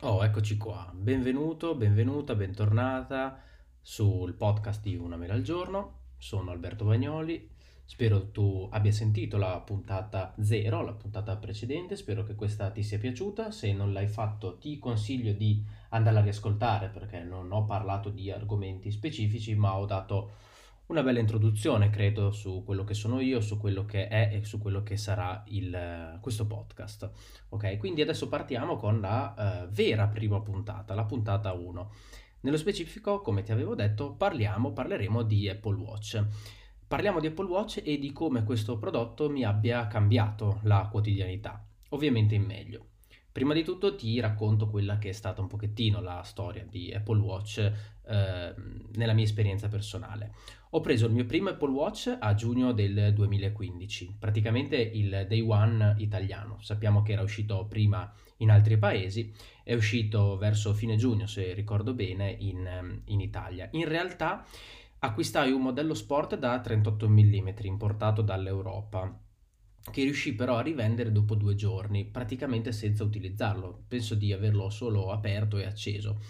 Oh, eccoci qua. Benvenuto, benvenuta, bentornata sul podcast di Una mela al giorno. Sono Alberto Bagnoli. Spero tu abbia sentito la puntata 0, la puntata precedente. Spero che questa ti sia piaciuta. Se non l'hai fatto, ti consiglio di andarla a riascoltare perché non ho parlato di argomenti specifici, ma ho dato una bella introduzione, credo, su quello che sono io, su quello che è e su quello che sarà il, questo podcast. Ok, quindi adesso partiamo con la uh, vera prima puntata, la puntata 1. Nello specifico, come ti avevo detto, parliamo, parleremo di Apple Watch. Parliamo di Apple Watch e di come questo prodotto mi abbia cambiato la quotidianità, ovviamente in meglio. Prima di tutto ti racconto quella che è stata un pochettino la storia di Apple Watch eh, nella mia esperienza personale. Ho preso il mio primo Apple Watch a giugno del 2015, praticamente il day one italiano. Sappiamo che era uscito prima in altri paesi, è uscito verso fine giugno, se ricordo bene, in, in Italia. In realtà acquistai un modello sport da 38 mm importato dall'Europa che riuscì però a rivendere dopo due giorni, praticamente senza utilizzarlo. Penso di averlo solo aperto e acceso.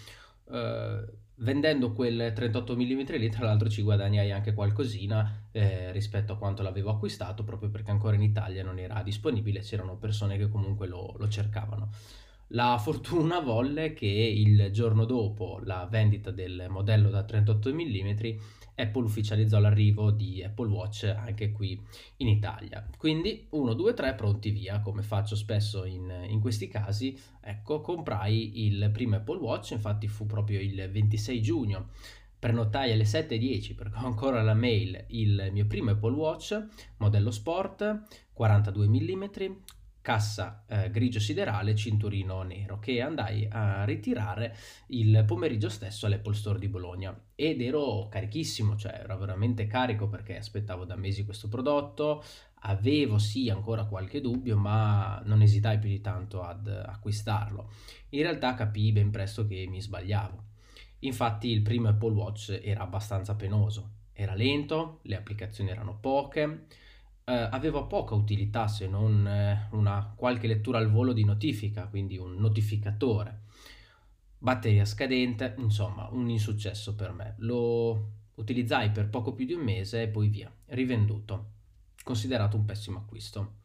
Uh, vendendo quel 38 mm lì, tra l'altro ci guadagnai anche qualcosina eh, rispetto a quanto l'avevo acquistato, proprio perché ancora in Italia non era disponibile, c'erano persone che comunque lo, lo cercavano. La fortuna volle che il giorno dopo la vendita del modello da 38 mm Apple ufficializzò l'arrivo di Apple Watch anche qui in Italia. Quindi 1, 2, 3 pronti via, come faccio spesso in, in questi casi. Ecco, comprai il primo Apple Watch, infatti fu proprio il 26 giugno prenotai alle 7.10 perché ho ancora la mail il mio primo Apple Watch modello sport 42 mm cassa eh, grigio siderale, cinturino nero, che andai a ritirare il pomeriggio stesso all'Apple Store di Bologna ed ero carichissimo, cioè ero veramente carico perché aspettavo da mesi questo prodotto, avevo sì ancora qualche dubbio, ma non esitai più di tanto ad acquistarlo. In realtà capii ben presto che mi sbagliavo. Infatti il primo Apple Watch era abbastanza penoso, era lento, le applicazioni erano poche, eh, aveva poca utilità se non eh, una qualche lettura al volo di notifica, quindi un notificatore. Batteria scadente, insomma, un insuccesso per me. Lo utilizzai per poco più di un mese e poi via, rivenduto. Considerato un pessimo acquisto.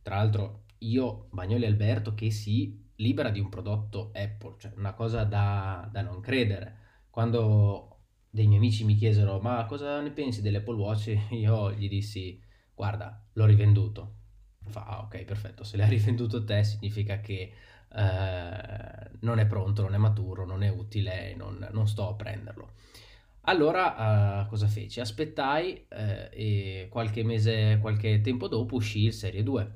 Tra l'altro, io, Bagnoli Alberto, che si libera di un prodotto Apple, cioè una cosa da, da non credere. Quando dei miei amici mi chiesero ma cosa ne pensi dell'Apple Watch, io gli dissi guarda, l'ho rivenduto. Fa, ah, ok, perfetto, se l'hai rivenduto te significa che eh, non è pronto, non è maturo, non è utile, non, non sto a prenderlo. Allora, uh, cosa feci? Aspettai eh, e qualche mese, qualche tempo dopo uscì il Serie 2,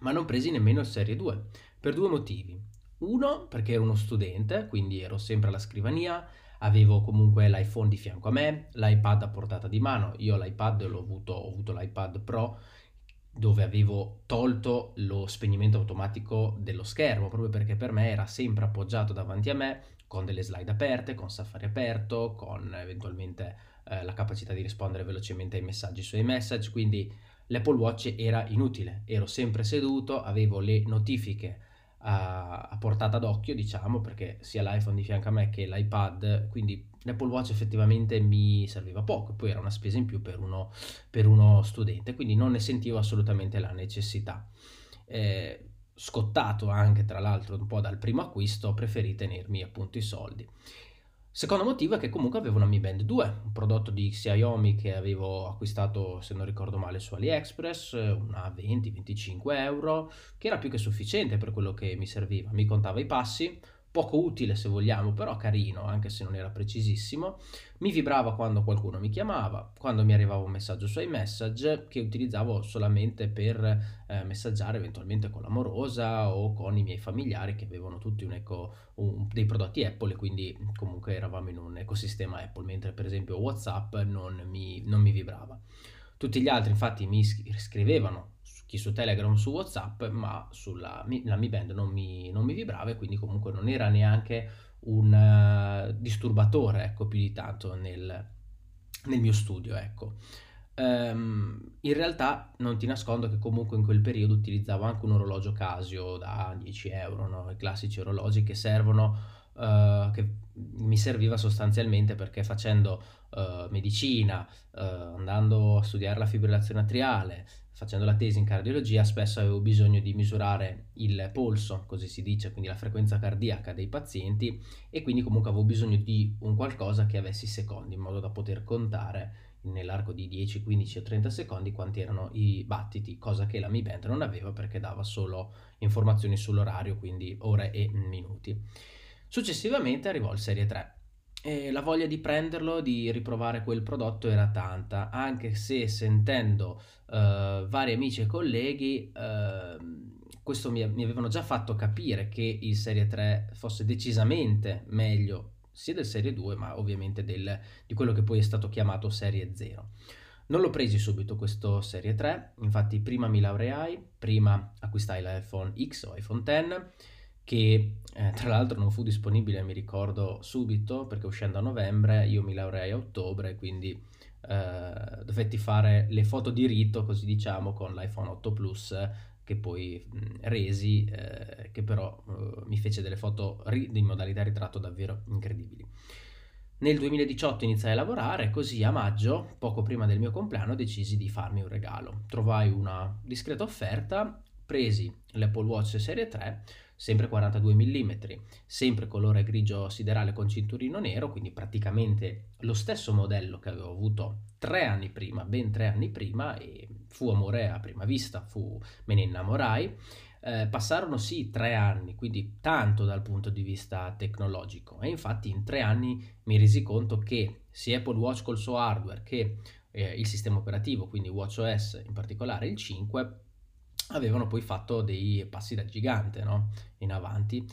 ma non presi nemmeno il Serie 2, per due motivi. Uno, perché ero uno studente, quindi ero sempre alla scrivania, avevo comunque l'iPhone di fianco a me, l'iPad a portata di mano, io l'iPad l'ho avuto, ho avuto l'iPad Pro dove avevo tolto lo spegnimento automatico dello schermo, proprio perché per me era sempre appoggiato davanti a me con delle slide aperte, con Safari aperto, con eventualmente eh, la capacità di rispondere velocemente ai messaggi su iMessage, quindi l'Apple Watch era inutile, ero sempre seduto, avevo le notifiche a, a, portata d'occhio, diciamo, perché sia l'iPhone di fianco a me che l'iPad, quindi l'Apple Watch effettivamente mi serviva poco, poi era una spesa in più per uno, per uno studente, quindi non ne sentivo assolutamente la necessità. Eh, scottato anche tra l'altro un po' dal primo acquisto, preferì tenermi appunto i soldi. Secondo motivo è che comunque avevo una Mi Band 2, un prodotto di Xiaomi che avevo acquistato, se non ricordo male, su AliExpress, una 20-25 euro, che era più che sufficiente per quello che mi serviva. Mi contava i passi, poco utile se vogliamo, però carino, anche se non era precisissimo. Mi vibrava quando qualcuno mi chiamava, quando mi arrivava un messaggio su iMessage che utilizzavo solamente per eh, messaggiare eventualmente con l'amorosa o con i miei familiari che avevano tutti un eco, un, dei prodotti Apple e quindi comunque eravamo in un ecosistema Apple, mentre per esempio WhatsApp non mi, non mi vibrava. Tutti gli altri infatti mi scrivevano chi su Telegram su WhatsApp, ma sulla la Mi Band non mi, non mi vibrava e quindi comunque non era neanche un uh, disturbatore, ecco, più di tanto nel, nel mio studio, ecco. Um, in realtà non ti nascondo che comunque in quel periodo utilizzavo anche un orologio Casio da 10 euro, no? i classici orologi che servono, uh, che mi serviva sostanzialmente perché facendo uh, medicina, uh, andando a studiare la fibrillazione atriale, facendo la tesi in cardiologia, spesso avevo bisogno di misurare il polso, così si dice, quindi la frequenza cardiaca dei pazienti e quindi comunque avevo bisogno di un qualcosa che avessi secondi in modo da poter contare nell'arco di 10, 15 o 30 secondi quanti erano i battiti, cosa che la Mi Band non aveva perché dava solo informazioni sull'orario, quindi ore e minuti. Successivamente arrivò il Serie 3 e la voglia di prenderlo, di riprovare quel prodotto era tanta, anche se sentendo uh, vari amici e colleghi, uh, questo mi, mi, avevano già fatto capire che il Serie 3 fosse decisamente meglio sia del Serie 2, ma ovviamente del, di quello che poi è stato chiamato Serie 0. Non l'ho presi subito questo Serie 3, infatti prima mi laureai, prima acquistai l'iPhone X o iPhone X che eh, tra l'altro non fu disponibile, mi ricordo, subito, perché uscendo a novembre, io mi laureai a ottobre, quindi eh, dovetti fare le foto di rito, così diciamo, con l'iPhone 8 Plus, che poi mh, resi, eh, che però eh, mi fece delle foto ri- in modalità ritratto davvero incredibili. Nel 2018 iniziai a lavorare, così a maggio, poco prima del mio compleanno, decisi di farmi un regalo. Trovai una discreta offerta, presi l'Apple Watch Serie 3, sempre 42 mm, sempre colore grigio siderale con cinturino nero, quindi praticamente lo stesso modello che avevo avuto tre anni prima, ben tre anni prima, e fu amore a prima vista, fu, me ne innamorai. Eh, passarono sì tre anni, quindi tanto dal punto di vista tecnologico, e infatti in tre anni mi resi conto che sia Apple Watch col suo hardware che eh, il sistema operativo, quindi WatchOS in particolare il 5, avevano poi fatto dei passi da gigante no? in avanti.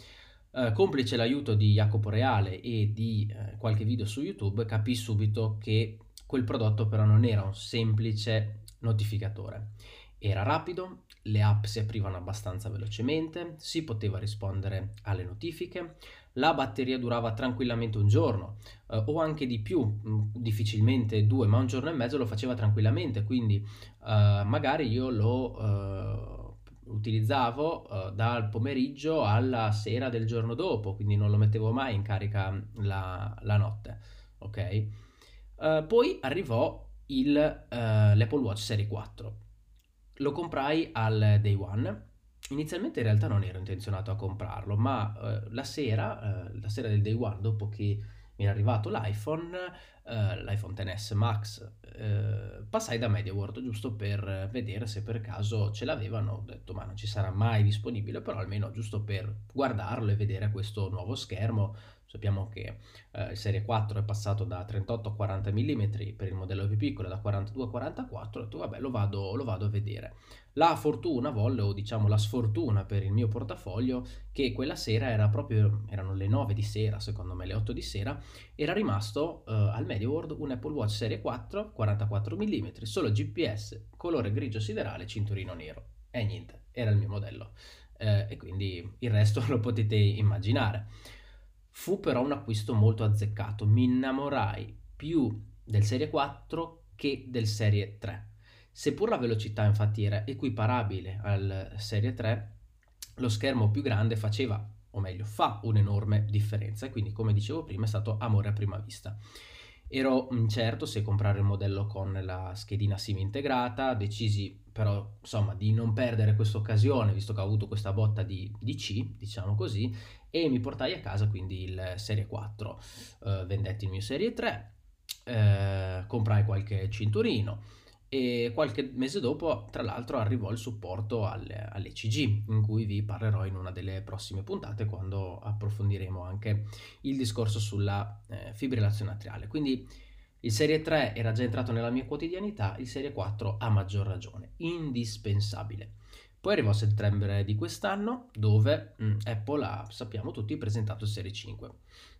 Eh, complice l'aiuto di Jacopo Reale e di eh, qualche video su YouTube, capì subito che quel prodotto però non era un semplice notificatore. Era rapido, le app si aprivano abbastanza velocemente, si poteva rispondere alle notifiche, la batteria durava tranquillamente un giorno eh, o anche di più, mm, difficilmente due, ma un giorno e mezzo lo faceva tranquillamente, quindi eh, magari io lo eh, utilizzavo eh, dal pomeriggio alla sera del giorno dopo, quindi non lo mettevo mai in carica la, la notte, ok? Eh, poi arrivò il, eh, l'Apple Watch Serie 4. Lo comprai al day one Inizialmente in realtà non ero intenzionato a comprarlo, ma eh, la sera, eh, la sera del day one, dopo che mi era arrivato l'iPhone, eh, l'iPhone XS Max, eh, passai da MediaWorld giusto per vedere se per caso ce l'avevano. Ho detto ma non ci sarà mai disponibile, però almeno giusto per guardarlo e vedere questo nuovo schermo. Sappiamo che eh, il Serie 4 è passato da 38 a 40 mm per il modello più piccolo, da 42 a 44, ho detto vabbè lo vado, lo vado a vedere. La fortuna volle, o diciamo la sfortuna per il mio portafoglio, che quella sera era proprio, erano le 9 di sera, secondo me le 8 di sera, era rimasto uh, al MediaWorld un Apple Watch Serie 4, 44 mm, solo GPS, colore grigio siderale, cinturino nero. E niente, era il mio modello. Eh, e quindi il resto lo potete immaginare. Fu però un acquisto molto azzeccato, mi innamorai più del Serie 4 che del Serie 3 Seppur la velocità infatti era equiparabile al Serie 3, lo schermo più grande faceva, o meglio fa, un'enorme differenza. E quindi come dicevo prima è stato amore a prima vista. Ero incerto se comprare il modello con la schedina SIM integrata, decisi però insomma di non perdere questa occasione visto che ho avuto questa botta di, di C, diciamo così, e mi portai a casa quindi il Serie 4. Eh, vendetti il mio Serie 3, eh, comprai qualche cinturino, e qualche mese dopo, tra l'altro, arrivò il supporto alle, all'ECG, in cui vi parlerò in una delle prossime puntate quando approfondiremo anche il discorso sulla eh, fibrillazione atriale. Quindi il Serie 3 era già entrato nella mia quotidianità, il Serie 4 a maggior ragione, indispensabile. Poi arrivò settembre di quest'anno, dove mh, mm, Apple ha, sappiamo tutti, presentato il Serie 5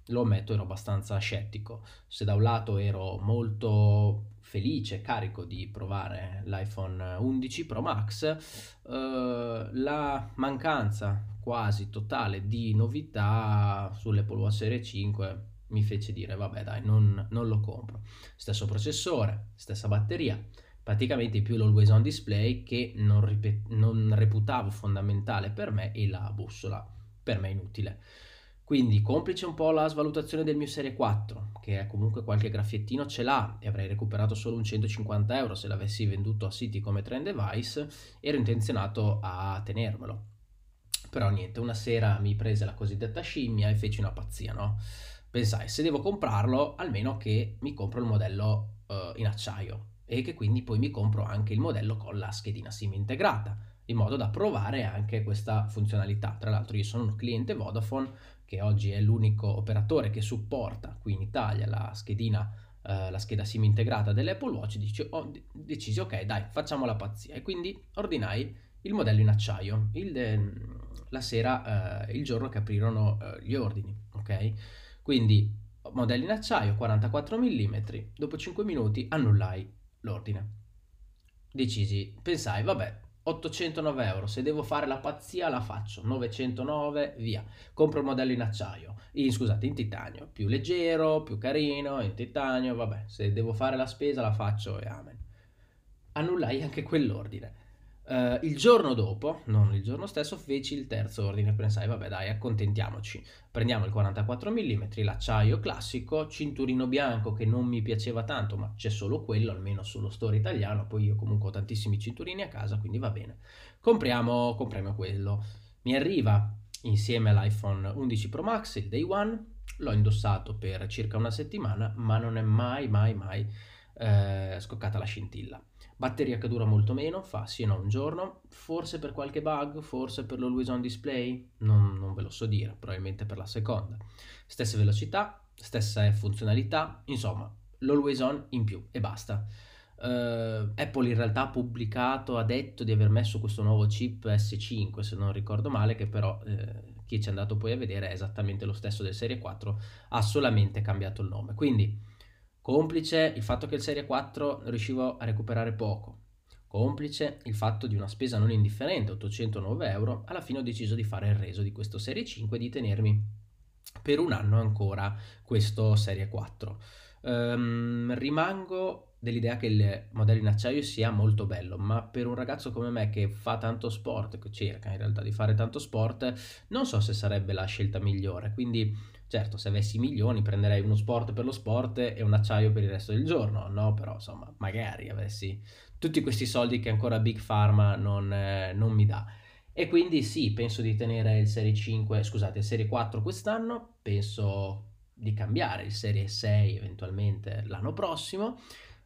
lo ammetto, ero abbastanza scettico. Se da un lato ero molto felice, carico di provare l'iPhone 11 Pro Max, eh, la mancanza quasi totale di novità sull'Apple Watch Serie 5 mi fece dire vabbè dai non, non lo compro. Stesso processore, stessa batteria, praticamente più l'always on display che non, ripet- non reputavo fondamentale per me e la bussola per me inutile. Quindi, complice un po' la svalutazione del mio Serie 4, che comunque qualche graffiettino ce l'ha e avrei recuperato solo un 150 euro se l'avessi venduto a siti come Trend Device, ero intenzionato a tenermelo. Però niente, una sera mi prese la cosiddetta scimmia e feci una pazzia, no? Pensai, se devo comprarlo, almeno che mi compro il modello uh, in acciaio e che quindi poi mi compro anche il modello con la schedina SIM integrata, in modo da provare anche questa funzionalità. Tra l'altro io sono un cliente Vodafone, che oggi è l'unico operatore che supporta qui in Italia la schedina, eh, la scheda SIM integrata dell'Apple Watch, dice, ho decisi ok dai facciamo la pazzia e quindi ordinai il modello in acciaio il, eh, la sera, eh, il giorno che aprirono eh, gli ordini, ok? Quindi modello in acciaio 44 mm, dopo 5 minuti annullai l'ordine. Decisi, pensai, vabbè, 809 euro, se devo fare la pazzia la faccio, 909 via, compro il modello in acciaio, in, scusate in titanio, più leggero, più carino, in titanio, vabbè, se devo fare la spesa la faccio e amen. Annullai anche quell'ordine. Uh, il giorno dopo, non il giorno stesso, feci il terzo ordine. Pensai, vabbè, dai, accontentiamoci. Prendiamo il 44 mm, l'acciaio classico, cinturino bianco che non mi piaceva tanto, ma c'è solo quello, almeno sullo store italiano. Poi io comunque ho tantissimi cinturini a casa, quindi va bene. Compriamo, compriamo quello. Mi arriva insieme all'iPhone 11 Pro Max il Day One. L'ho indossato per circa una settimana, ma non è mai, mai, mai eh, scoccata la scintilla. Batteria che dura molto meno, fa sì e no un giorno, forse per qualche bug, forse per l'always on display, non, non ve lo so dire, probabilmente per la seconda. Stesse velocità, stessa funzionalità, insomma, l'always on in più e basta. Uh, Apple in realtà ha pubblicato, ha detto di aver messo questo nuovo chip S5, se non ricordo male, che però eh, chi ci è andato poi a vedere è esattamente lo stesso del Serie 4, ha solamente cambiato il nome. Quindi Complice il fatto che il Serie 4 riuscivo a recuperare poco. Complice il fatto di una spesa non indifferente, 809 euro, alla fine ho deciso di fare il reso di questo Serie 5 e di tenermi per un anno ancora questo Serie 4. Um, ehm, rimango dell'idea che il modello in acciaio sia molto bello, ma per un ragazzo come me che fa tanto sport, che cerca in realtà di fare tanto sport, non so se sarebbe la scelta migliore. Quindi Certo, se avessi milioni prenderei uno sport per lo sport e un acciaio per il resto del giorno, no? Però insomma, magari avessi tutti questi soldi che ancora Big Pharma non, eh, non mi dà. E quindi sì, penso di tenere il Serie 5, scusate, il Serie 4 quest'anno, penso di cambiare il Serie 6 eventualmente l'anno prossimo.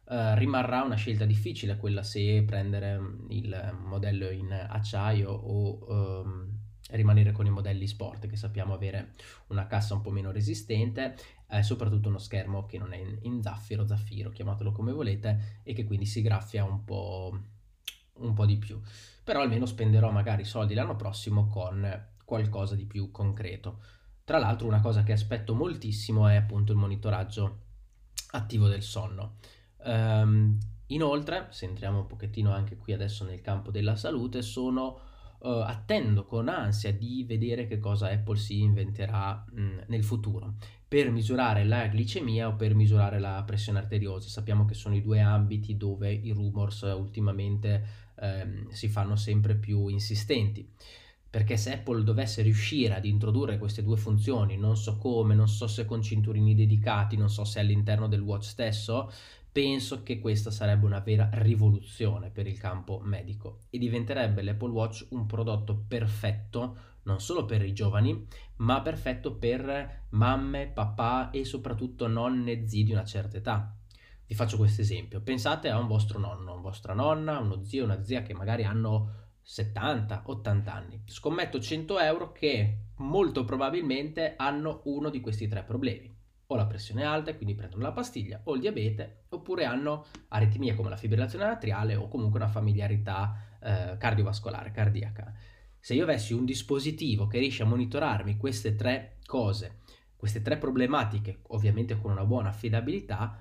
Uh, rimarrà una scelta difficile quella se prendere il modello in acciaio o um, rimanere con i modelli sport che sappiamo avere una cassa un po' meno resistente eh, soprattutto uno schermo che non è in, in, zaffiro, zaffiro, chiamatelo come volete, e che quindi si graffia un po', un po' di più. Però almeno spenderò magari soldi l'anno prossimo con qualcosa di più concreto. Tra l'altro una cosa che aspetto moltissimo è appunto il monitoraggio attivo del sonno. Um, inoltre, se entriamo un pochettino anche qui adesso nel campo della salute, sono uh, attendo con ansia di vedere che cosa Apple si inventerà mh, nel futuro per misurare la glicemia o per misurare la pressione arteriosa. Sappiamo che sono i due ambiti dove i rumors ultimamente ehm, si fanno sempre più insistenti. Perché se Apple dovesse riuscire ad introdurre queste due funzioni, non so come, non so se con cinturini dedicati, non so se all'interno del watch stesso, penso che questa sarebbe una vera rivoluzione per il campo medico e diventerebbe l'Apple Watch un prodotto perfetto non solo per i giovani, ma perfetto per mamme, papà e soprattutto nonne, zii di una certa età. Vi faccio questo esempio. Pensate a un vostro nonno, una vostra nonna, uno zio, una zia che magari hanno 70, 80 anni. Scommetto 100 euro che molto probabilmente hanno uno di questi tre problemi o la pressione alta e quindi prendono la pastiglia, o il diabete, oppure hanno aritmia come la fibrillazione atriale o comunque una familiarità eh, cardiovascolare, cardiaca. Se io avessi un dispositivo che riesce a monitorarmi queste tre cose, queste tre problematiche, ovviamente con una buona affidabilità,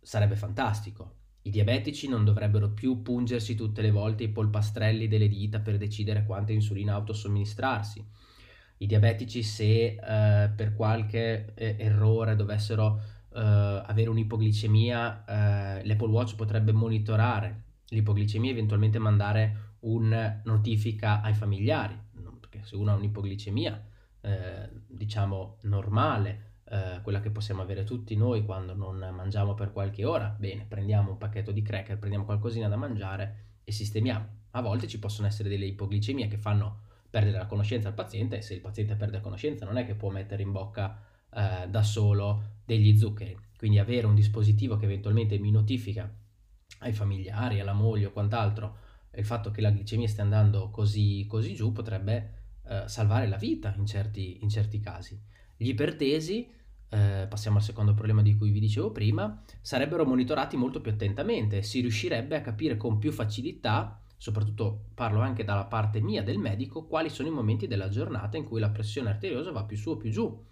sarebbe fantastico. I diabetici non dovrebbero più pungersi tutte le volte i polpastrelli delle dita per decidere quanta insulina autosomministrarsi i diabetici se eh, per qualche eh, errore dovessero eh, avere un'ipoglicemia, eh, l'Apple Watch potrebbe monitorare l'ipoglicemia eventualmente mandare una notifica ai familiari, perché se uno ha un'ipoglicemia, eh, diciamo, normale, quella che possiamo avere tutti noi quando non mangiamo per qualche ora, bene, prendiamo un pacchetto di cracker, prendiamo qualcosina da mangiare e sistemiamo. A volte ci possono essere delle ipoglicemie che fanno perdere la conoscenza al paziente e se il paziente perde la conoscenza non è che può mettere in bocca eh, da solo degli zuccheri. Quindi avere un dispositivo che eventualmente mi notifica ai familiari, alla moglie o quant'altro il fatto che la glicemia stia andando così, così giù potrebbe eh, salvare la vita in certi, in certi casi. Gli ipertesi, eh, passiamo al secondo problema di cui vi dicevo prima, sarebbero monitorati molto più attentamente, si riuscirebbe a capire con più facilità soprattutto parlo anche dalla parte mia del medico, quali sono i momenti della giornata in cui la pressione arteriosa va più su o più giù,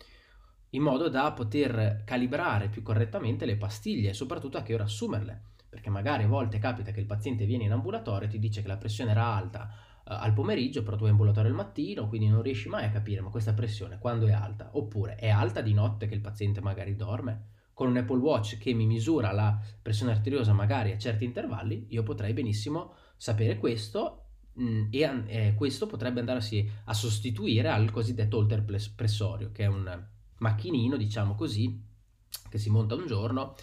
in modo da poter calibrare più correttamente le pastiglie e soprattutto a che ora assumerle, perché magari a volte capita che il paziente viene in ambulatorio e ti dice che la pressione era alta uh, al pomeriggio, però tu hai ambulatorio al mattino, quindi non riesci mai a capire ma questa pressione quando è alta, oppure è alta di notte che il paziente magari dorme? Con un Apple Watch che mi misura la pressione arteriosa magari a certi intervalli, io potrei benissimo sapere questo mh, mm, e eh, questo potrebbe andarsi a sostituire al cosiddetto holter pressorio, che è un macchinino, diciamo così, che si monta un giorno,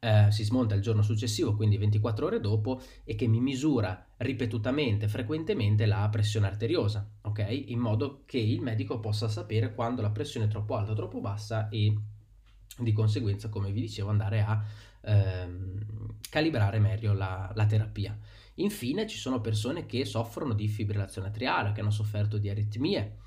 eh, si smonta il giorno successivo, quindi 24 ore dopo, e che mi misura ripetutamente, frequentemente la pressione arteriosa, ok? In modo che il medico possa sapere quando la pressione è troppo alta o troppo bassa e di conseguenza, come vi dicevo, andare a ehm, calibrare meglio la, la terapia. Infine ci sono persone che soffrono di fibrillazione atriale, che hanno sofferto di aritmie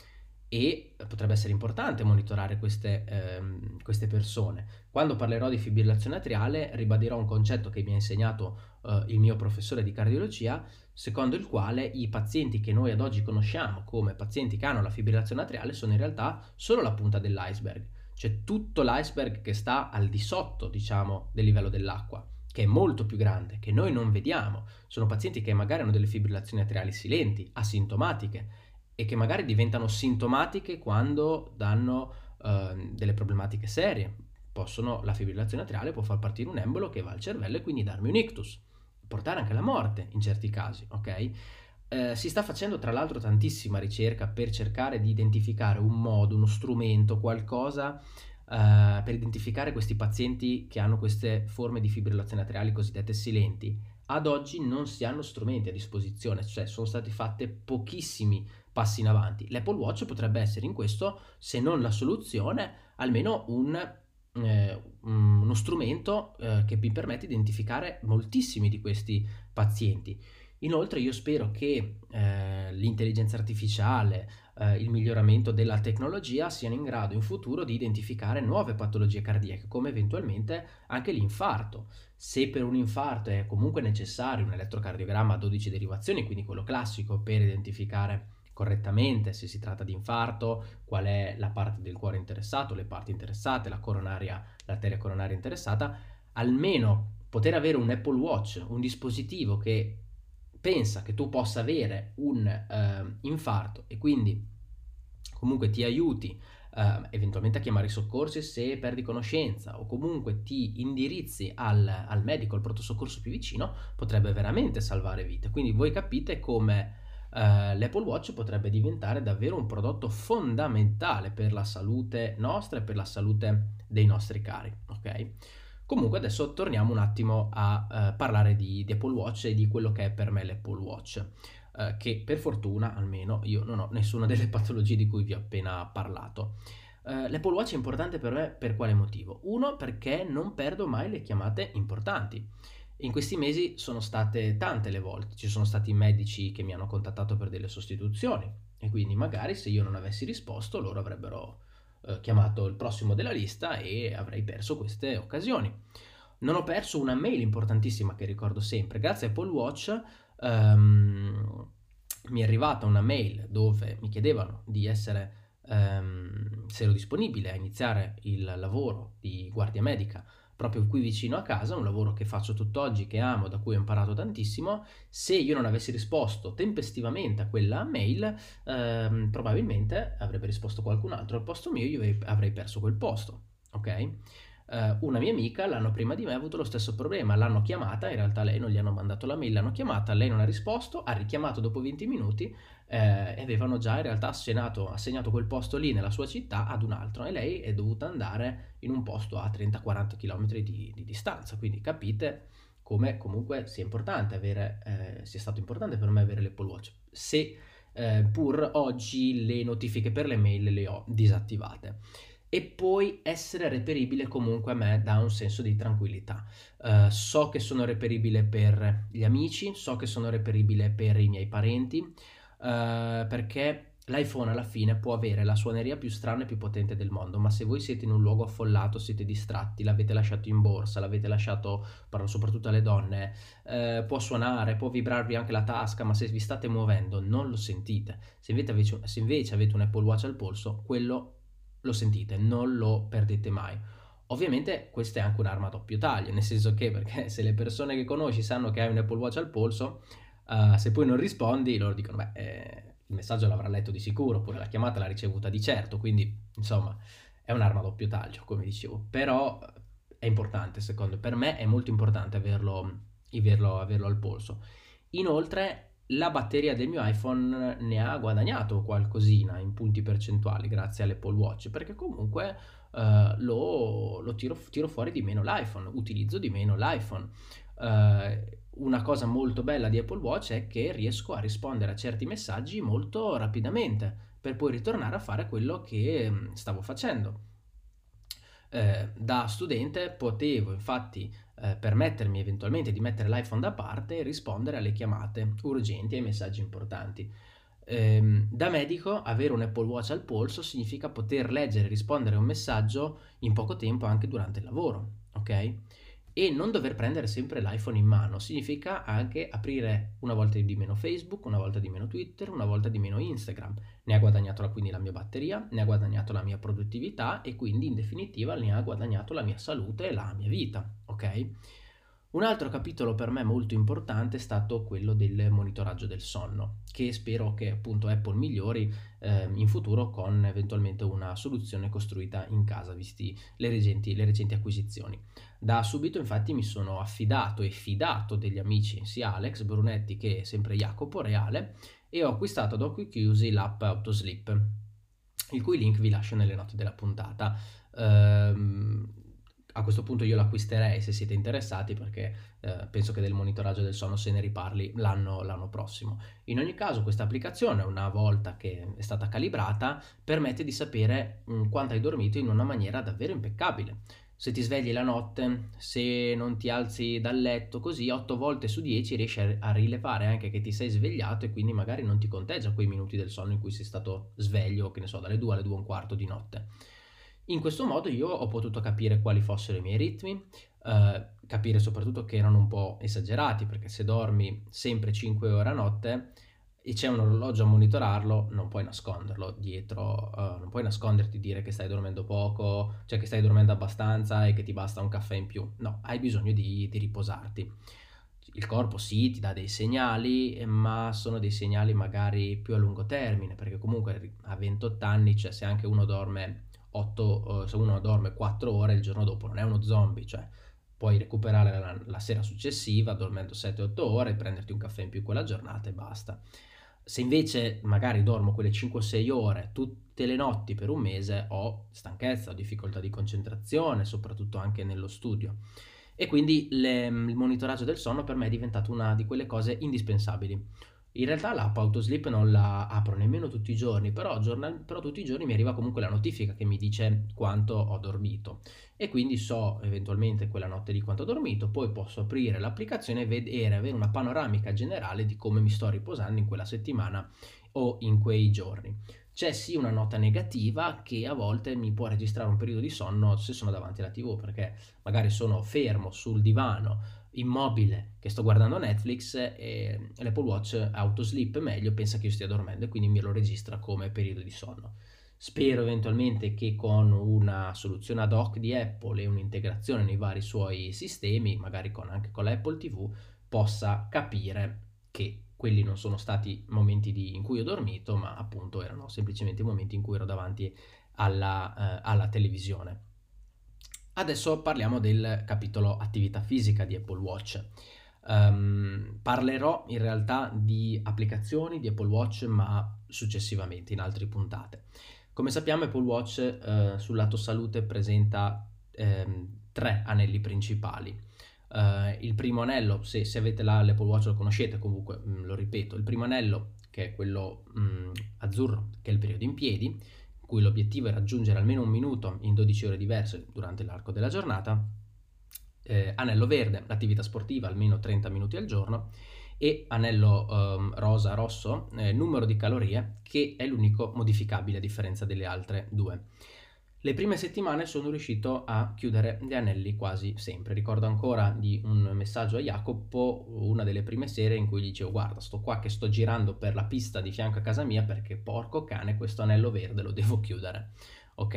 e potrebbe essere importante monitorare queste, ehm, queste, persone. Quando parlerò di fibrillazione atriale ribadirò un concetto che mi ha insegnato eh, il mio professore di cardiologia, secondo il quale i pazienti che noi ad oggi conosciamo come pazienti che hanno la fibrillazione atriale sono in realtà solo la punta dell'iceberg, cioè tutto l'iceberg che sta al di sotto, diciamo, del livello dell'acqua che è molto più grande, che noi non vediamo. Sono pazienti che magari hanno delle fibrillazioni atriali silenti, asintomatiche, e che magari diventano sintomatiche quando danno uh, delle problematiche serie. Possono, la fibrillazione atriale può far partire un embolo che va al cervello e quindi darmi un ictus, portare anche alla morte in certi casi, ok? Eh, si sta facendo tra l'altro tantissima ricerca per cercare di identificare un modo, uno strumento, qualcosa uh, per identificare questi pazienti che hanno queste forme di fibrillazione atriali cosiddette silenti. Ad oggi non si hanno strumenti a disposizione, cioè sono stati fatti pochissimi passi in avanti. L'Apple Watch potrebbe essere in questo, se non la soluzione, almeno un, eh, uno strumento eh, che mi permette di identificare moltissimi di questi pazienti. Inoltre io spero che eh, l'intelligenza artificiale, eh, il miglioramento della tecnologia siano in grado in futuro di identificare nuove patologie cardiache, come eventualmente anche l'infarto. Se per un infarto è comunque necessario un elettrocardiogramma a 12 derivazioni, quindi quello classico per identificare correttamente se si tratta di infarto, qual è la parte del cuore interessato, le parti interessate, la coronaria, l'arteria coronaria interessata, almeno poter avere un Apple Watch, un dispositivo che pensa che tu possa avere un uh, infarto e quindi comunque ti aiuti uh, eventualmente a chiamare i soccorsi se perdi conoscenza o comunque ti indirizzi al, al medico, al pronto soccorso più vicino, potrebbe veramente salvare vite. Quindi voi capite come uh, l'Apple Watch potrebbe diventare davvero un prodotto fondamentale per la salute nostra e per la salute dei nostri cari, ok? Comunque adesso torniamo un attimo a uh, parlare di, di, Apple Watch e di quello che è per me l'Apple Watch, uh, che per fortuna almeno io non ho nessuna delle patologie di cui vi ho appena parlato. Uh, L'Apple Watch è importante per me per quale motivo? Uno, perché non perdo mai le chiamate importanti. In questi mesi sono state tante le volte, ci sono stati medici che mi hanno contattato per delle sostituzioni e quindi magari se io non avessi risposto loro avrebbero eh, chiamato il prossimo della lista e avrei perso queste occasioni. Non ho perso una mail importantissima che ricordo sempre. Grazie a Apple Watch um, mi è arrivata una mail dove mi chiedevano di essere, um, se ero disponibile a iniziare il lavoro di guardia medica proprio qui vicino a casa, un lavoro che faccio tutt'oggi, che amo, da cui ho imparato tantissimo, se io non avessi risposto tempestivamente a quella mail, ehm, probabilmente avrebbe risposto qualcun altro al posto mio e io avrei perso quel posto, ok? Uh, una mia amica l'anno prima di me ha avuto lo stesso problema, l'hanno chiamata, in realtà lei non gli hanno mandato la mail, l'hanno chiamata, lei non ha risposto, ha richiamato dopo 20 minuti eh, e avevano già in realtà assegnato, assegnato, quel posto lì nella sua città ad un altro e lei è dovuta andare in un posto a 30-40 km di, di, distanza, quindi capite come comunque sia importante avere, eh, sia stato importante per me avere l'Apple Watch. Se eh, pur oggi le notifiche per le mail le ho disattivate e poi essere reperibile comunque a me dà un senso di tranquillità. Uh, so che sono reperibile per gli amici, so che sono reperibile per i miei parenti, uh, perché l'iPhone alla fine può avere la suoneria più strana e più potente del mondo, ma se voi siete in un luogo affollato, siete distratti, l'avete lasciato in borsa, l'avete lasciato, parlo soprattutto alle donne, uh, può suonare, può vibrarvi anche la tasca, ma se vi state muovendo non lo sentite. Se invece, se invece avete un Apple Watch al polso, quello lo sentite, non lo perdete mai. Ovviamente questa è anche un'arma a doppio taglio, nel senso che perché se le persone che conosci sanno che hai un Apple Watch al polso, uh, se poi non rispondi, loro dicono, beh, eh, il messaggio l'avrà letto di sicuro, oppure la chiamata l'ha ricevuta di certo, quindi insomma è un'arma a doppio taglio, come dicevo, però è importante, secondo per me è molto importante averlo, averlo, averlo al polso. Inoltre la batteria del mio iPhone ne ha guadagnato qualcosina in punti percentuali grazie all'Apple Watch perché comunque uh, lo, lo tiro, tiro, fuori di meno l'iPhone, utilizzo di meno l'iPhone. Uh, una cosa molto bella di Apple Watch è che riesco a rispondere a certi messaggi molto rapidamente per poi ritornare a fare quello che mm, stavo facendo. Eh, da studente potevo infatti eh, permettermi eventualmente di mettere l'iPhone da parte e rispondere alle chiamate urgenti e ai messaggi importanti. Eh, da medico avere un Apple Watch al polso significa poter leggere e rispondere a un messaggio in poco tempo anche durante il lavoro, ok? E non dover prendere sempre l'iPhone in mano significa anche aprire una volta di meno Facebook, una volta di meno Twitter, una volta di meno Instagram. Ne ha guadagnato quindi la mia batteria, ne ha guadagnato la mia produttività e quindi in definitiva ne ha guadagnato la mia salute e la mia vita, ok? Un altro capitolo per me molto importante è stato quello del monitoraggio del sonno, che spero che appunto Apple migliori eh, in futuro con eventualmente una soluzione costruita in casa, visti le recenti, le recenti acquisizioni. Da subito infatti mi sono affidato e fidato degli amici sia Alex Brunetti che sempre Jacopo Reale e ho acquistato ad occhi chiusi l'app Autosleep, il cui link vi lascio nelle note della puntata. Ehm, a questo punto io l'acquisterei se siete interessati perché eh, penso che del monitoraggio del sonno se ne riparli l'anno, l'anno prossimo. In ogni caso questa applicazione una volta che è stata calibrata permette di sapere mh, mm, quanto hai dormito in una maniera davvero impeccabile. Se ti svegli la notte, se non ti alzi dal letto, così 8 volte su 10 riesci a rilevare anche che ti sei svegliato e quindi magari non ti conteggia quei minuti del sonno in cui sei stato sveglio, che ne so, dalle 2 alle 2 e un quarto di notte. In questo modo io ho potuto capire quali fossero i miei ritmi, eh, capire soprattutto che erano un po' esagerati, perché se dormi sempre 5 ore a notte e c'è un orologio a monitorarlo, non puoi nasconderlo dietro, uh, non puoi nasconderti dire che stai dormendo poco, cioè che stai dormendo abbastanza e che ti basta un caffè in più. No, hai bisogno di, di riposarti. Il corpo sì, ti dà dei segnali, ma sono dei segnali magari più a lungo termine, perché comunque a 28 anni, cioè se anche uno dorme 8, se uno dorme 4 ore il giorno dopo non è uno zombie, cioè puoi recuperare la, la sera successiva dormendo 7-8 ore, prenderti un caffè in più quella giornata e basta. Se invece magari dormo quelle 5-6 ore tutte le notti per un mese, ho stanchezza, ho difficoltà di concentrazione, soprattutto anche nello studio. E quindi le, il monitoraggio del sonno per me è diventato una di quelle cose indispensabili. In realtà l'app Autosleep non la apro nemmeno tutti i giorni, però, giornal- però, tutti i giorni mi arriva comunque la notifica che mi dice quanto ho dormito e quindi so eventualmente quella notte di quanto ho dormito, poi posso aprire l'applicazione e vedere, avere una panoramica generale di come mi sto riposando in quella settimana o in quei giorni. C'è sì una nota negativa che a volte mi può registrare un periodo di sonno se sono davanti alla TV perché magari sono fermo sul divano immobile che sto guardando Netflix e l'Apple Watch autosleep meglio pensa che io stia dormendo e quindi me lo registra come periodo di sonno. Spero eventualmente che con una soluzione ad hoc di Apple e un'integrazione nei vari suoi sistemi, magari con, anche con l'Apple TV, possa capire che quelli non sono stati momenti di, in cui ho dormito, ma appunto erano semplicemente momenti in cui ero davanti alla, eh, alla televisione. Adesso parliamo del capitolo attività fisica di Apple Watch. Um, parlerò in realtà di applicazioni di Apple Watch, ma successivamente in altre puntate. Come sappiamo, Apple Watch eh, sul lato salute presenta ehm, tre anelli principali. Uh, il primo anello, se, se avete la, l'Apple Watch lo conoscete, comunque mh, mm, lo ripeto, il primo anello che è quello mh, mm, azzurro, che è il periodo in piedi, cui l'obiettivo è raggiungere almeno un minuto in 12 ore diverse durante l'arco della giornata, eh, anello verde, l'attività sportiva almeno 30 minuti al giorno, e anello um, rosa rosso, eh, numero di calorie, che è l'unico modificabile a differenza delle altre due. Le prime settimane sono riuscito a chiudere gli anelli quasi sempre. Ricordo ancora di un messaggio a Jacopo, una delle prime sere in cui gli dicevo guarda sto qua che sto girando per la pista di fianco a casa mia perché porco cane questo anello verde lo devo chiudere. Ok?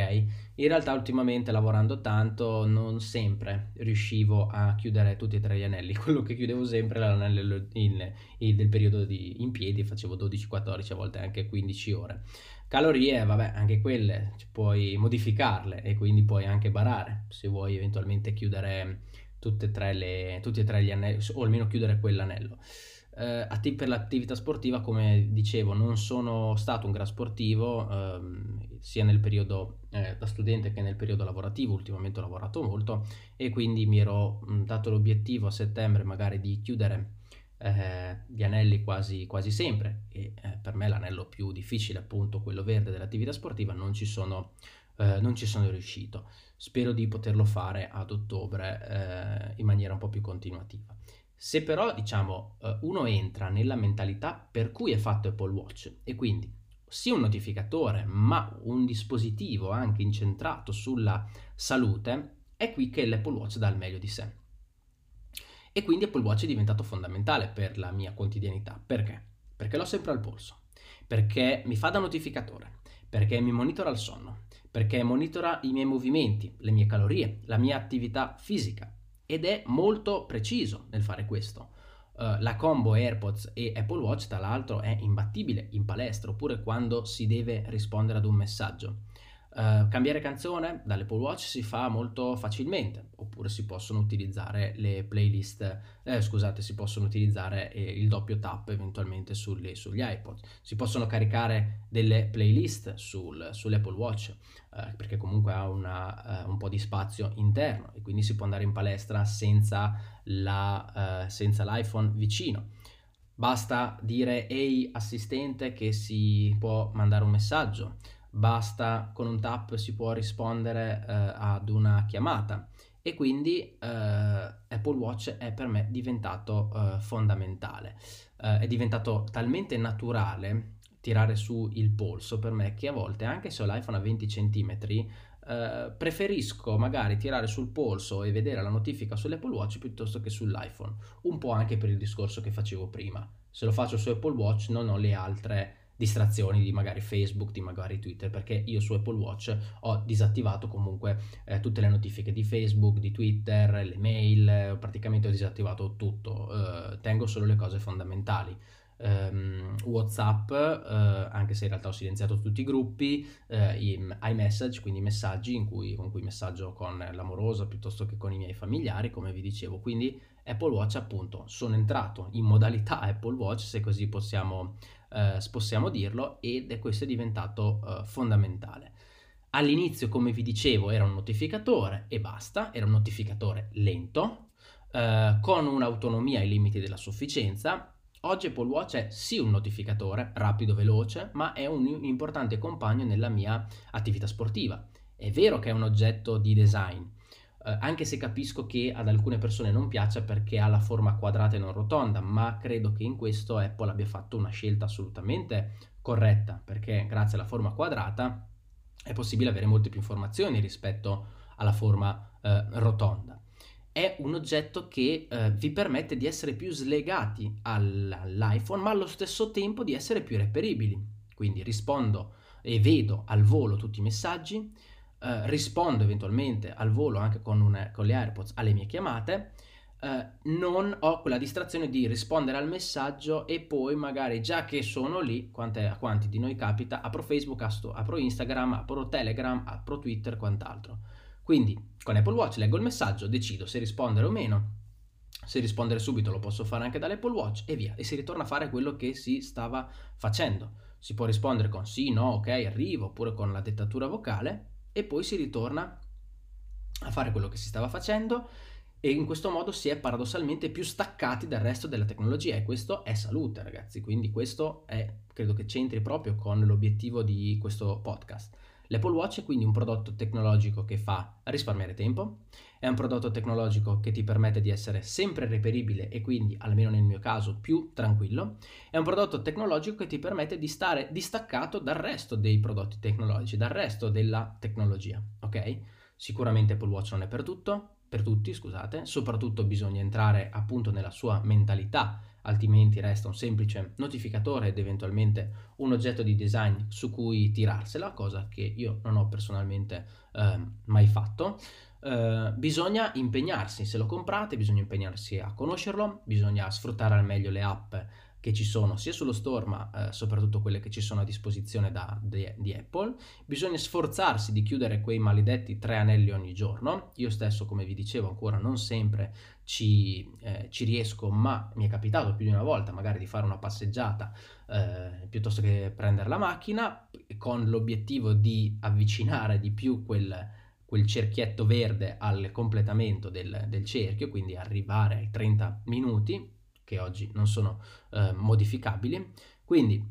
In realtà ultimamente lavorando tanto non sempre riuscivo a chiudere tutti e tre gli anelli. Quello che chiudevo sempre era l'anello del periodo di, in piedi, facevo 12-14, a volte anche 15 ore. Calorie, vabbè, anche quelle puoi modificarle e quindi puoi anche barare se vuoi eventualmente chiudere tutte e tre le, tutti e tre gli anelli o almeno chiudere quell'anello. Eh, per l'attività sportiva, come dicevo, non sono stato un gran sportivo ehm, sia nel periodo eh, da studente che nel periodo lavorativo. Ultimamente ho lavorato molto e quindi mi ero mh, dato l'obiettivo a settembre magari di chiudere eh, gli anelli quasi, quasi sempre. E eh, per me l'anello più difficile appunto quello verde dell'attività sportiva non ci sono, eh, non ci sono riuscito. Spero di poterlo fare ad ottobre eh, in maniera un po' più continuativa. Se però diciamo eh, uno entra nella mentalità per cui è fatto Apple Watch e quindi sia un notificatore ma un dispositivo anche incentrato sulla salute è qui che l'Apple Watch dà il meglio di sé e quindi Apple Watch è diventato fondamentale per la mia quotidianità. Perché? Perché l'ho sempre al polso, perché mi fa da notificatore, perché mi monitora il sonno, perché monitora i miei movimenti, le mie calorie, la mia attività fisica ed è molto preciso nel fare questo. Uh, la combo AirPods e Apple Watch, tra l'altro, è imbattibile in palestra oppure quando si deve rispondere ad un messaggio. Uh, cambiare canzone dall'Apple Watch si fa molto facilmente, oppure si possono utilizzare le playlist, eh, scusate, si possono utilizzare eh, il doppio tap eventualmente sulle, sugli iPod. Si possono caricare delle playlist sul, sull'Apple Watch, eh, perché comunque ha una, uh, un po' di spazio interno e quindi si può andare in palestra senza, la, senza l'iPhone vicino. Basta dire ehi assistente che si può mandare un messaggio basta con un tap si può rispondere eh, ad una chiamata e quindi eh, Apple Watch è per me diventato eh, fondamentale. Eh, è diventato talmente naturale tirare su il polso per me che a volte anche se ho l'iPhone a 20 cm Uh, preferisco magari tirare sul polso e vedere la notifica sull'Apple Watch piuttosto che sull'iPhone, un po' anche per il discorso che facevo prima. Se lo faccio su Apple Watch non ho le altre distrazioni di magari Facebook, di magari Twitter, perché io su Apple Watch ho disattivato comunque eh, tutte le notifiche di Facebook, di Twitter, le mail, praticamente ho disattivato tutto, eh, tengo solo le cose fondamentali. Um, WhatsApp, uh, anche se in realtà ho silenziato tutti i gruppi, uh, i, iMessage, quindi messaggi in cui, con cui messaggio con l'amorosa piuttosto che con i miei familiari, come vi dicevo. Quindi Apple Watch, appunto, sono entrato in modalità Apple Watch, se così possiamo eh, possiamo dirlo, ed questo è diventato eh, fondamentale. All'inizio, come vi dicevo, era un notificatore e basta, era un notificatore lento, eh, con un'autonomia ai limiti della sufficienza. Oggi Apple Watch è sì un notificatore, rapido, veloce, ma è un importante compagno nella mia attività sportiva. È vero che è un oggetto di design, eh, anche se capisco che ad alcune persone non piaccia perché ha la forma quadrata e non rotonda, ma credo che in questo Apple abbia fatto una scelta assolutamente corretta, perché grazie alla forma quadrata è possibile avere molte più informazioni rispetto alla forma eh, rotonda. È un oggetto che eh, vi permette di essere più slegati all'iPhone, ma allo stesso tempo di essere più reperibili. Quindi rispondo e vedo al volo tutti i messaggi, eh, rispondo eventualmente al volo anche con, una, con le AirPods alle mie chiamate, eh, non ho quella distrazione di rispondere al messaggio e poi magari già che sono lì, quante, a quanti di noi capita, apro Facebook, apro Instagram, apro Telegram, apro Twitter, quant'altro. Quindi con Apple Watch leggo il messaggio, decido se rispondere o meno, se rispondere subito lo posso fare anche dall'Apple Watch e via, e si ritorna a fare quello che si stava facendo. Si può rispondere con sì, no, ok, arrivo, oppure con la dettatura vocale e poi si ritorna a fare quello che si stava facendo e in questo modo si è paradossalmente più staccati dal resto della tecnologia e questo è salute ragazzi, quindi questo è, credo che c'entri proprio con l'obiettivo di questo podcast. L'Apple Watch è quindi un prodotto tecnologico che fa risparmiare tempo, è un prodotto tecnologico che ti permette di essere sempre reperibile e quindi, almeno nel mio caso, più tranquillo, è un prodotto tecnologico che ti permette di stare distaccato dal resto dei prodotti tecnologici, dal resto della tecnologia, ok? Sicuramente Apple Watch non è per tutto, per tutti, scusate, soprattutto bisogna entrare appunto nella sua mentalità, altrimenti resta un semplice notificatore ed eventualmente un oggetto di design su cui tirarsela, cosa che io non ho personalmente eh, mai fatto. Uh, bisogna impegnarsi, se lo comprate, bisogna impegnarsi a conoscerlo, bisogna sfruttare al meglio le app che ci sono sia sullo store ma eh, soprattutto quelle che ci sono a disposizione da, di, di, Apple. Bisogna sforzarsi di chiudere quei maledetti tre anelli ogni giorno. Io stesso, come vi dicevo, ancora non sempre ci, eh, ci riesco, ma mi è capitato più di una volta magari di fare una passeggiata eh, piuttosto che prendere la macchina con l'obiettivo di avvicinare di più quel, quel cerchietto verde al completamento del, del cerchio, quindi arrivare ai 30 minuti che oggi non sono eh, modificabili. Quindi,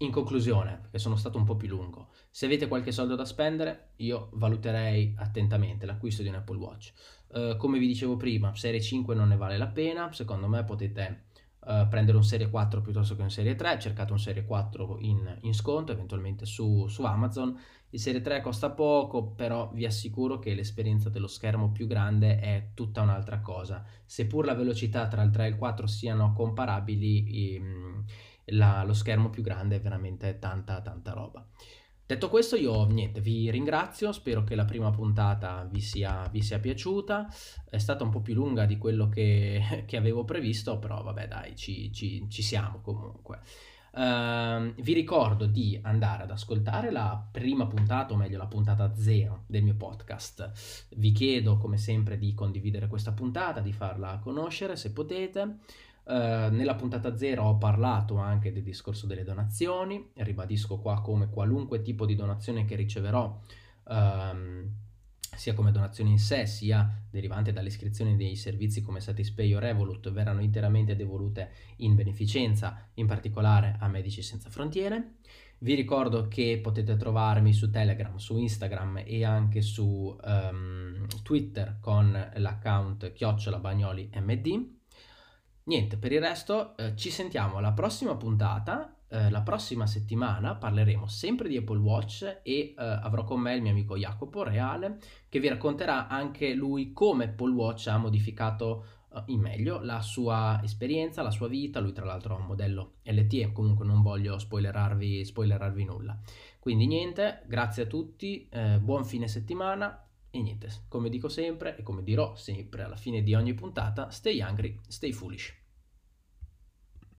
in conclusione, perché sono stato un po' più lungo, se avete qualche soldo da spendere, io valuterei attentamente l'acquisto di un Apple Watch. Uh, come vi dicevo prima, Serie 5 non ne vale la pena, secondo me potete uh, prendere un Serie 4 piuttosto che un Serie 3, cercate un Serie 4 in, in sconto, eventualmente su, su Amazon il Serie 3 costa poco, però vi assicuro che l'esperienza dello schermo più grande è tutta un'altra cosa. Seppur la velocità tra il 3 e il 4 siano comparabili, ehm, la, lo schermo più grande è veramente tanta tanta roba. Detto questo, io niente, vi ringrazio, spero che la prima puntata vi sia, vi sia piaciuta, è stata un po' più lunga di quello che, che avevo previsto, però vabbè dai, ci, ci, ci siamo comunque. Uh, vi ricordo di andare ad ascoltare la prima puntata, o meglio la puntata zero del mio podcast. Vi chiedo come sempre di condividere questa puntata, di farla conoscere se potete. Uh, nella puntata zero ho parlato anche del discorso delle donazioni, ribadisco qua come qualunque tipo di donazione che riceverò. Uh, sia come donazioni in sé, sia derivante dall'iscrizione dei servizi come Satispay o Revolut, verranno interamente devolute in beneficenza, in particolare a Medici Senza Frontiere. Vi ricordo che potete trovarmi su Telegram, su Instagram e anche su um, Twitter con l'account chiocciolabagnoli.md. Niente, per il resto eh, ci sentiamo alla prossima puntata eh, la prossima settimana parleremo sempre di Apple Watch e eh, avrò con me il mio amico Jacopo Reale che vi racconterà anche lui come Apple Watch ha modificato eh, in meglio la sua esperienza, la sua vita. Lui tra l'altro ha un modello LTE, comunque non voglio spoilerarvi, spoilerarvi nulla. Quindi niente, grazie a tutti, eh, buon fine settimana e niente, come dico sempre e come dirò sempre alla fine di ogni puntata, stay hungry, stay foolish.